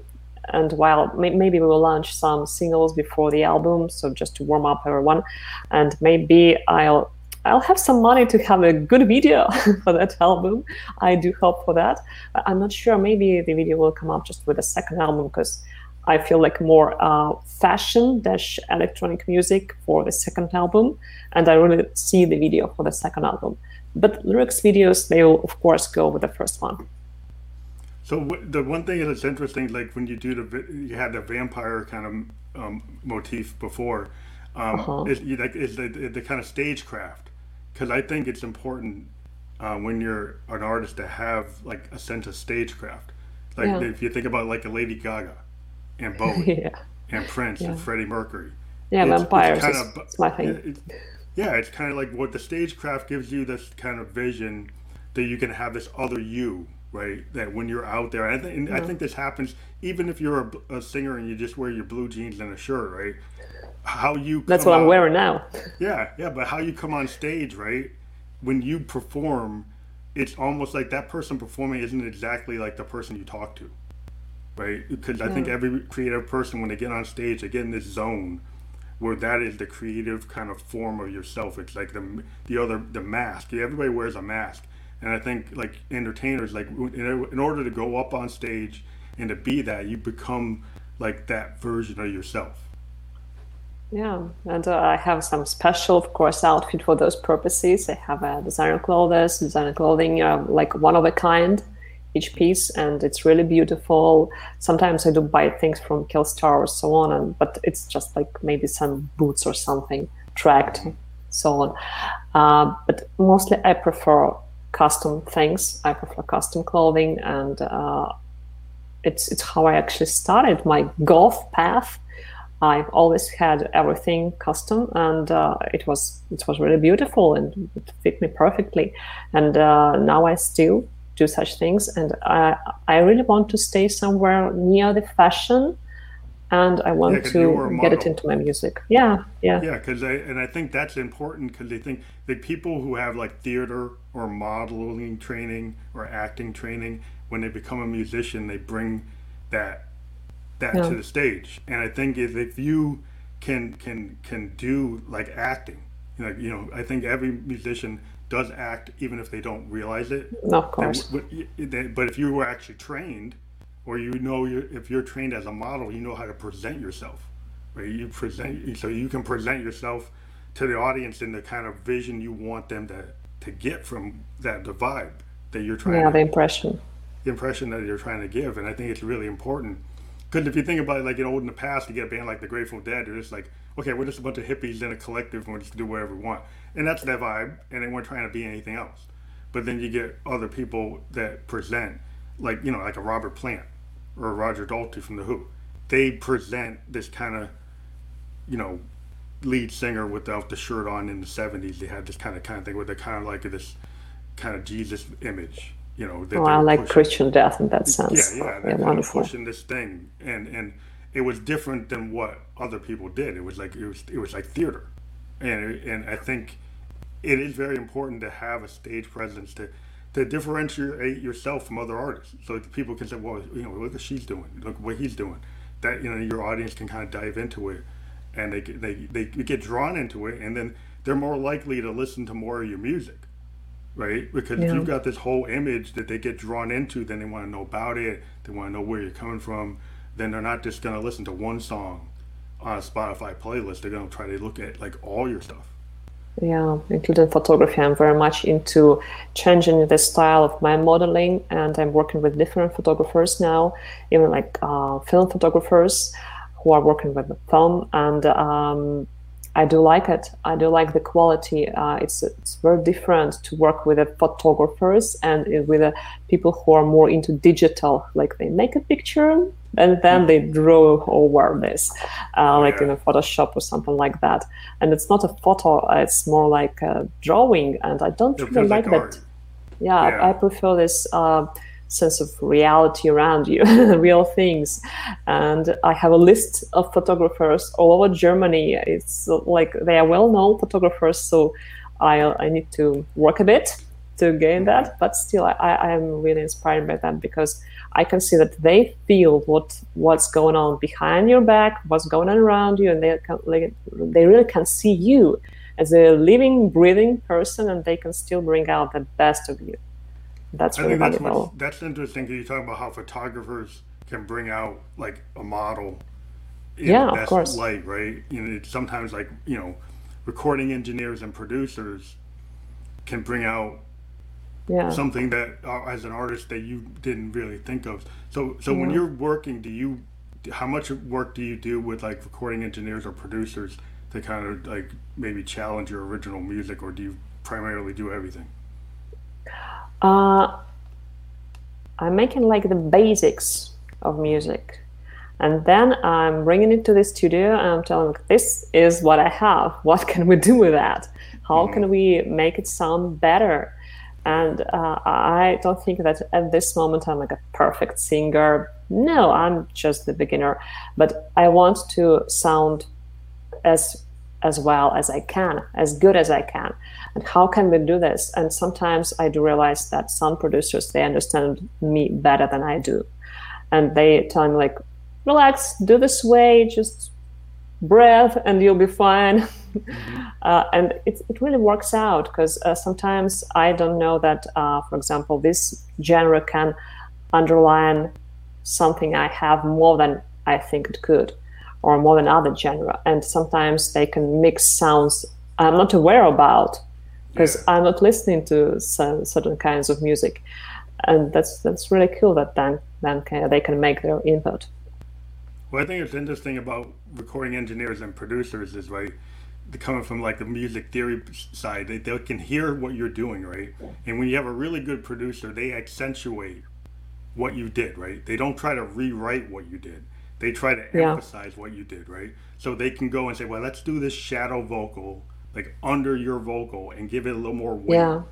And while may- maybe we will launch some singles before the album, so just to warm up everyone, and maybe I'll I'll have some money to have a good video for that album. I do hope for that. I'm not sure. Maybe the video will come up just with the second album because I feel like more uh, fashion dash electronic music for the second album, and I really see the video for the second album. But lyrics videos, they will of course go with the first one. So the one thing that's interesting, like when you do the, vi- you had the vampire kind of um, motif before, um, Uh-huh. is like is the, the kind of stagecraft, because I think it's important uh, when you're an artist to have like a sense of stagecraft. Like Yeah. if you think about like a Lady Gaga, and Bowie, yeah, and Prince, and Freddie Mercury. yeah, It's- it's vampires kind of- is my thing. It's, yeah, it's kind of like what the stagecraft gives you this kind of vision that you can have this other you, right? That when you're out there, and I, think, and I mm-hmm. think this happens even if you're a singer and you just wear your blue jeans and a shirt, right? How you That's what I'm wearing now. Yeah, yeah, but how you come on stage, right? When you perform, it's almost like that person performing isn't exactly like the person you talk to, right? Because I think every creative person, when they get on stage, they get in this zone where that is the creative kind of form of yourself. It's like the the other the mask. Everybody wears a mask, and I think like entertainers, like in, order to go up on stage and to be that, you become like that version of yourself. Yeah, and uh, I have some special, of course, outfit for those purposes. I have a designer clothes, designer clothing, uh, like one of a kind, each piece, and it's really beautiful. Sometimes I do buy things from Killstar or so on, and but it's just like maybe some boots or something tracked, so on. Uh, but mostly I prefer custom things. I prefer custom clothing, and uh, it's it's how I actually started my goth path. I've always had everything custom, and uh, it was it was really beautiful and it fit me perfectly. And uh, now I still do such things, and I I really want to stay somewhere near the fashion, and I want a to get it into my music. Yeah, yeah, Yeah, because I and I think that's important because they think the people who have like theater or modeling training or acting training, when they become a musician, they bring that that Yeah. to the stage. And I think if, if you can can can do like acting, you know, you know, I think every musician does act even if they don't realize it. of course. They- but if you were actually trained, or you know, you if you're trained as a model, you know how to present yourself, right? You present, so you can present yourself to the audience in the kind of vision you want them to to get from that the vibe that you're trying Yeah, to the impression. the impression that you're trying to give. And I think it's really important. Because if you think about it, like, you know, in the past, you get a band like the Grateful Dead, they're just like, okay, we're just a bunch of hippies in a collective and we're just do whatever we want. And that's their vibe, and they weren't trying to be anything else. But then you get other people that present, like, you know, like a Robert Plant or Roger Daltrey from The Who. They present this kind of, you know, lead singer without the shirt on in the 70s. They had this kind of kind of thing where they're kind of like this kind of Jesus image, you know. that Oh, they I were like pushing. Christian death in that sense. Yeah, yeah, they're of wonderful. pushing this thing, and and it was different than what other people did. It was like it was it was like theater, and and I think it is very important to have a stage presence to to differentiate yourself from other artists, so that people can say, well, you know, look what she's doing, look what he's doing. That you know, your audience can kind of dive into it, and they get- they they get drawn into it, and then they're more likely to listen to more of your music right? Because if Yeah. you've got this whole image that they get drawn into, then they want to know about it. They want to know where you're coming from. Then they're not just going to listen to one song on a Spotify playlist. They're going to try to look at like all your stuff. Yeah, including photography. I'm very much into changing the style of my modeling, and I'm working with different photographers now, even like uh, film photographers who are working with the film. And um, I do like it. I do like the quality. Uh, it's it's very different to work with the photographers and with the people who are more into digital. Like they make a picture and then they draw over this, uh, like in a Photoshop or something like that. And it's not a photo; it's more like a drawing. And I don't it really like, like that. Yeah, yeah, I prefer this. Uh, sense of reality around you, real things. And I have a list of photographers all over Germany. It's like they are well known photographers, so I, I need to work a bit to gain that. But still, I, I am really inspired by them because I can see that they feel what what's going on behind your back, what's going on around you, and they can, like, they really can see you as a living, breathing person, and they can still bring out the best of you that's really that's valuable. Much, that's interesting because you talk about how photographers can bring out like a model in yeah, the best of course. light, right? You know, it's sometimes like you know, recording engineers and producers can bring out yeah. something that uh, as an artist that you didn't really think of. So, so yeah. when you're working, do you how much work do you do with like recording engineers or producers to kind of like maybe challenge your original music, or do you primarily do everything? Uh, I'm making like the basics of music. And then I'm bringing it to the studio and I'm telling them, this is what I have. What can we do with that? How can we make it sound better? And uh, I don't think that at this moment I'm like a perfect singer. No, I'm just the beginner. But I want to sound as as well as I can, as good as I can. And how can we do this? And sometimes I do realize that some producers they understand me better than I do, and they tell me like, relax, do this way, just breathe, and you'll be fine. Mm-hmm. uh, and it, it really works out because uh, sometimes I don't know that, uh, for example, this genre can underline something I have more than I think it could or more than other genre. And sometimes they can mix sounds I'm not aware about because yeah. I'm not listening to some, certain kinds of music. And that's that's really cool that then then can, they can make their input. Well, I think it's interesting about recording engineers and producers is right coming from like the music theory side they, they can hear what you're doing right and when you have a really good producer they accentuate what you did right they don't try to rewrite what you did they try to yeah. emphasize what you did, right? So they can go and say, well, let's do this shadow vocal, like under your vocal, and give it a little more weight, yeah.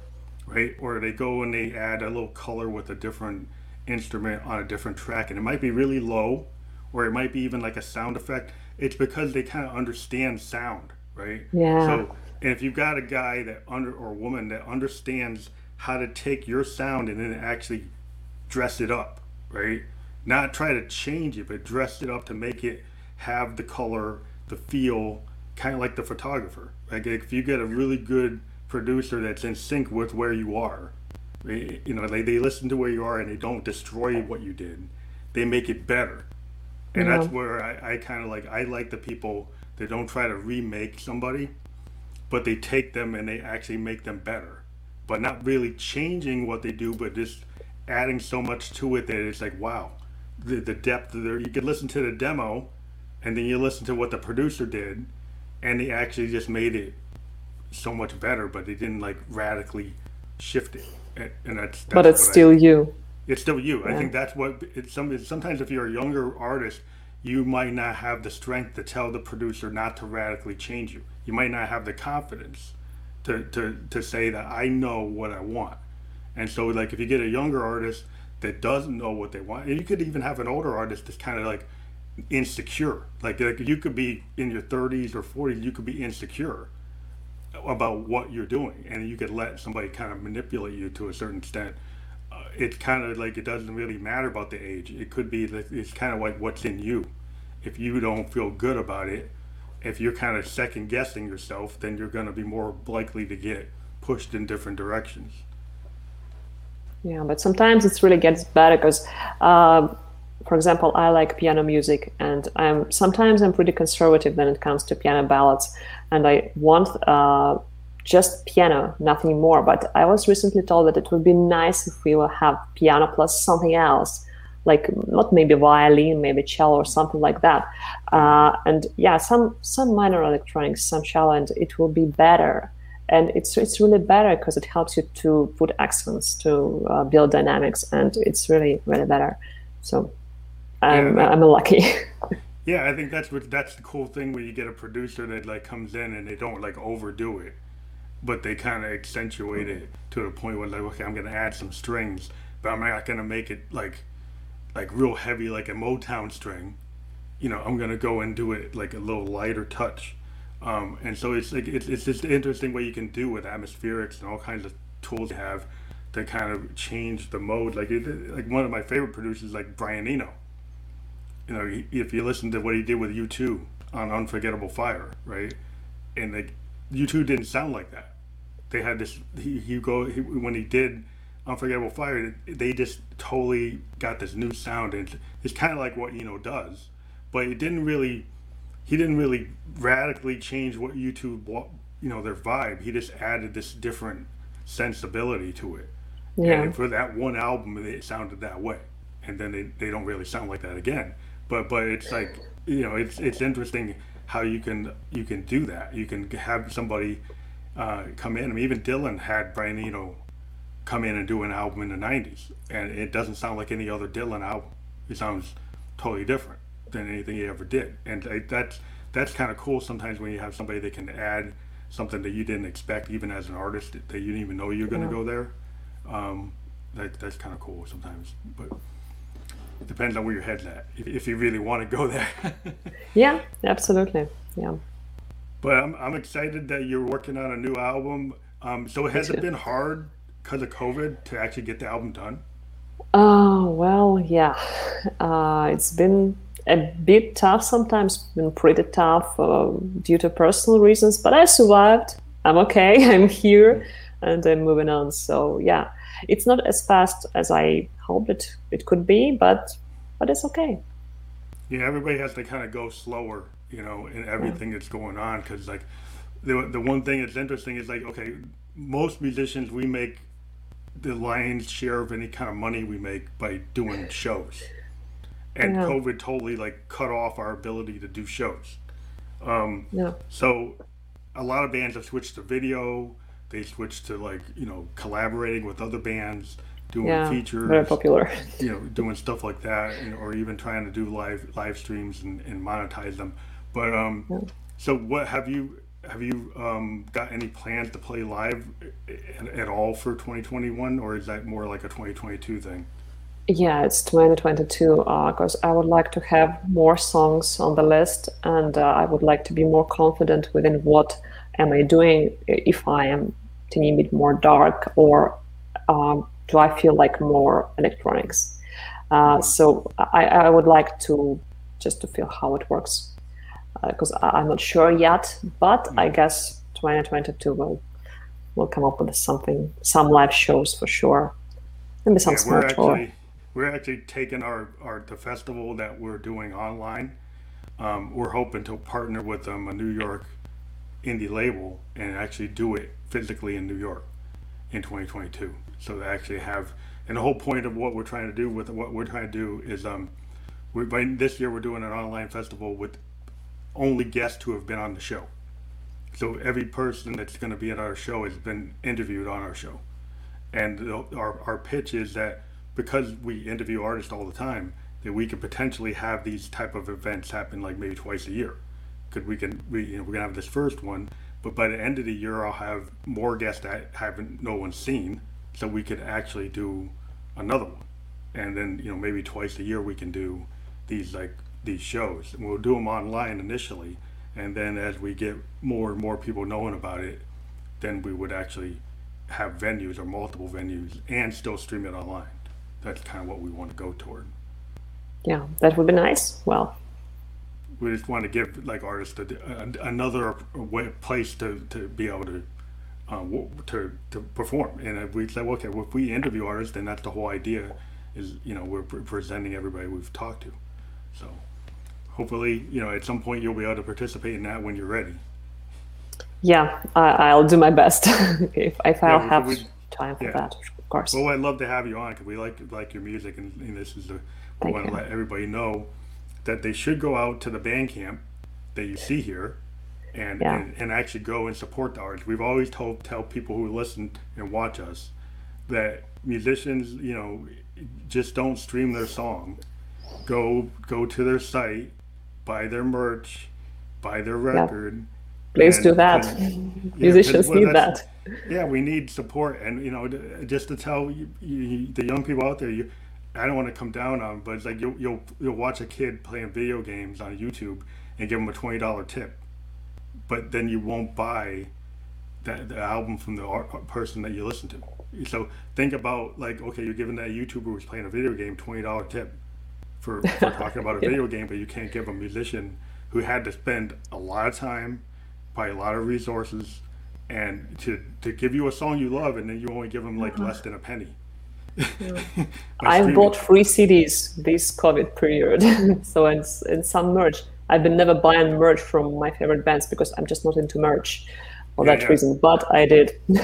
right? Or they go and they add a little color with a different instrument on a different track, and it might be really low, or it might be even like a sound effect. It's because they kind of understand sound, right? Yeah. So, and if you've got a guy that under or a woman that understands how to take your sound and then actually dress it up, right? not try to change it, but dress it up to make it have the color, the feel, kind of like the photographer. Like if you get a really good producer that's in sync with where you are, eh, you know, they, they listen to where you are and they don't destroy what you did. They make it better. And yeah. that's where I, I kind of like, I like the people that don't try to remake somebody, but they take them and they actually make them better. But not really changing what they do, but just adding so much to it that it's like, wow, the, the depth of there. You could listen to the demo, and then you listen to what the producer did, and they actually just made it so much better. But they didn't like radically shift it, and, and that's, that's, But it's still I, you. It's still you. Yeah. I think that's what it's. Some, sometimes if you're a younger artist, you might not have the strength to tell the producer not to radically change you. You might not have the confidence to, to, to say that I know what I want. And so, like, if you get a younger artist that doesn't know what they want. And you could even have an older artist that's kind of like insecure. Like, like you could be in your 30s or 40s, you could be insecure about what you're doing, and you could let somebody kind of manipulate you to a certain extent. It's kind of like it doesn't really matter about the age. It could be it's kind of like what's in you. If you don't feel good about it, if you're kind of second guessing yourself, then you're going to be more likely to get pushed in different directions. Yeah, but sometimes it really gets better because, uh, for example, I like piano music, and I'm sometimes I'm pretty conservative when it comes to piano ballads, and I want uh, just piano, nothing more. But I was recently told that it would be nice if we will have piano plus something else, like not maybe violin, maybe cello or something like that. Uh, and yeah, some some minor electronics, some cello, and it will be better. And it's it's really better because it helps you to put accents, to uh, build dynamics, and it's really really better. So I'm Yeah. I'm lucky. Yeah, I think that's what that's the cool thing when you get a producer that like comes in and they don't like overdo it, but they kind of accentuate it to the point where like okay, I'm gonna add some strings, but I'm not gonna make it like like real heavy like a Motown string. You know, I'm gonna go and do it like a little lighter touch. Um, and so it's like it's, it's just interesting way you can do with atmospherics and all kinds of tools you have to kind of change the mode. Like it, like one of my favorite producers, like Brian Eno you know, if you listen to what he did with U2 on Unforgettable Fire, right? And like U2 didn't sound like that. They had this. He, he go he, when he did Unforgettable Fire. They just totally got this new sound, and it's kind of like what you know does, but it didn't really. He didn't really radically change what U2, you know, their vibe. He just added this different sensibility to it. yeah. And for that one album, it sounded that way, and then they, they don't really sound like that again. But but it's like you know it's it's interesting how you can you can do that. You can have somebody uh, come in. I mean, even Dylan had Brian Eno come in and do an album in the '90s, and it doesn't sound like any other Dylan album. It sounds totally different than anything he ever did, and I, that's that's kind of cool. Sometimes when you have somebody that can add something that you didn't expect, even as an artist, that you didn't even know you're going to Yeah. go there um, that that's kind of cool sometimes. But it depends on where your head's at. If, if you really want to go there. Yeah, absolutely. Yeah. but I'm I'm excited that you're working on a new album. Um, so has it been hard because of COVID to actually get the album done? Oh, well, yeah. Uh, it's been a bit tough sometimes, been pretty tough uh, due to personal reasons, but I survived. I'm okay. I'm here and I'm moving on. So, yeah, it's not as fast as I hoped it, it could be, but but it's okay. Yeah, everybody has to kind of go slower, you know, in everything that's going on. Because like the the one thing that's interesting is like okay, most musicians we make the lion's share of any kind of money we make by doing shows, and Yeah. COVID totally like cut off our ability to do shows. Um, Yeah. so a lot of bands have switched to video. They switched to like you know collaborating with other bands, doing Yeah. features Very popular. you know, doing stuff like that, and, or even trying to do live live streams and, and monetize them. But um, so what have you have you um, got any plans to play live at, at all for 2021, or is that more like a 2022 thing? Yeah, it's 2022 because I would like to have more songs on the list and uh, I would like to be more confident within what am I doing if I am teeny bit more dark or um, do I feel like more electronics. Uh, so I, I would like to just to feel how it works because I I'm not sure yet, but I guess 2022 will will come up with something, some live shows for sure. Maybe some Yeah, small we're tour. actually we're actually taking our, our the festival that we're doing online. Um, we're hoping to partner with um, a New York indie label and actually do it physically in New York in 2022. So they actually have and the whole point of what we're trying to do with what we're trying to do is um, we by this year we're doing an online festival with only guests who have been on the show. So every person that's going to be at our show has been interviewed on our show. And the, our, our pitch is that because we interview artists all the time that we could potentially have these type of events happen like maybe twice a year. Could we can we you know we're gonna have this first one but by the end of the year i'll have more guests that haven't no one's seen so we could actually do another one and then you know maybe twice a year we can do these like these shows and we'll do them online initially and then as we get more and more people knowing about it then we would actually have venues or multiple venues and still stream it online. That's kind of what we want to go toward. Yeah, that would be nice. Well, We just want to give like artists a, a- another way, place to, to be able to uh, to to perform. And if we say, well, okay, well, if we interview artists, then that's the whole idea. Is you know we're pre- presenting everybody we've talked to. So hopefully, you know, at some point you'll be able to participate in that when you're ready. yeah, I, I'll do my best if, if I'll we- have we- time for yeah. that, of course. Well, I'd love to have you on because we like like your music, and, and this is the we want to let everybody know that they should go out to the Bandcamp that you see here and, Yeah. and, and actually go and support the artists. We've always told tell people who listen and watch us that musicians, you know, just don't stream their song. Go go to their site, buy their merch, buy their record. Please and- do that. and- yeah, Musicians well, need that. yeah, we need support, and you know, just to tell you, you, the young people out there, you, I don't want to come down on, but it's like you'll you'll you'll watch a kid playing video games on YouTube and give them a twenty dollar tip, but then you won't buy that the album from the art, person that you listen to. So think about like, okay, you're giving that YouTuber who's playing a video game twenty dollar tip for, for talking about a video game, but you can't give a musician who had to spend a lot of time, probably a lot of resources, and to to give you a song you love, and then you only give them like uh-huh. less than a penny. By I've bought free CDs this COVID period, so it's and some merch. I've been never buying merch from my favorite bands because I'm just not into merch for Yeah, that yeah. reason. But I did.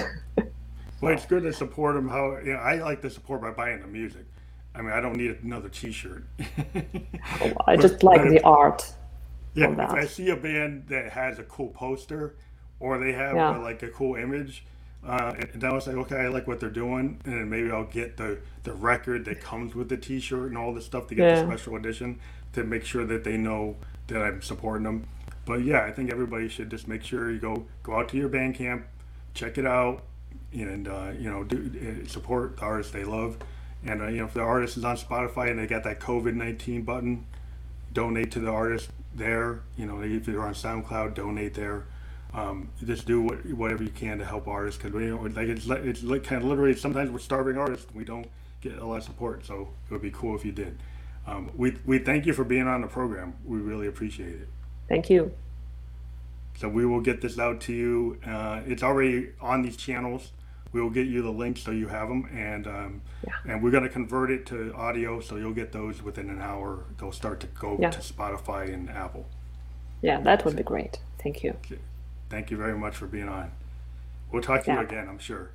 Well, it's good to support them. How you know, I like to support by buying the music. I mean, I don't need another T-shirt. I just like the art. Yeah, if. I see a band that has a cool poster or they have Yeah. uh, like a cool image, uh, and, then I was like, okay, I like what they're doing, and then maybe I'll get the the record that comes with the T-shirt and all this stuff to get the special edition to make sure that they know that I'm supporting them. But yeah, I think everybody should just make sure you go go out to your Bandcamp, check it out, and uh, you know do uh, support the artists they love. And uh, you know if the artist is on Spotify and they got that COVID nineteen button, donate to the artist there. You know, if you're on SoundCloud, donate there. Um, just do what, whatever you can to help artists because you know, like it's it's like kind of literally sometimes we're starving artists. We don't get a lot of support, so it would be cool if you did. Um, we we thank you for being on the program. We really appreciate it. Thank you. So we will get this out to you. Uh, it's already on these channels. We will get you the links so you have them, and um, and we're going to convert it to audio, so you'll get those within an hour. They'll start to go Yeah. to Spotify and Apple. Yeah, that would be great. Thank you. Thank you very much for being on. We'll talk to you again, I'm sure.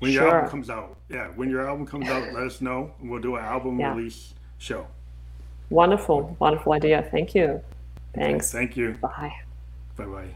When your album comes out, yeah, when your album comes out, let us know, and we'll do an album Yeah. release show. Wonderful, wonderful idea. Thank you. Thanks. Thank you. Bye. Bye bye.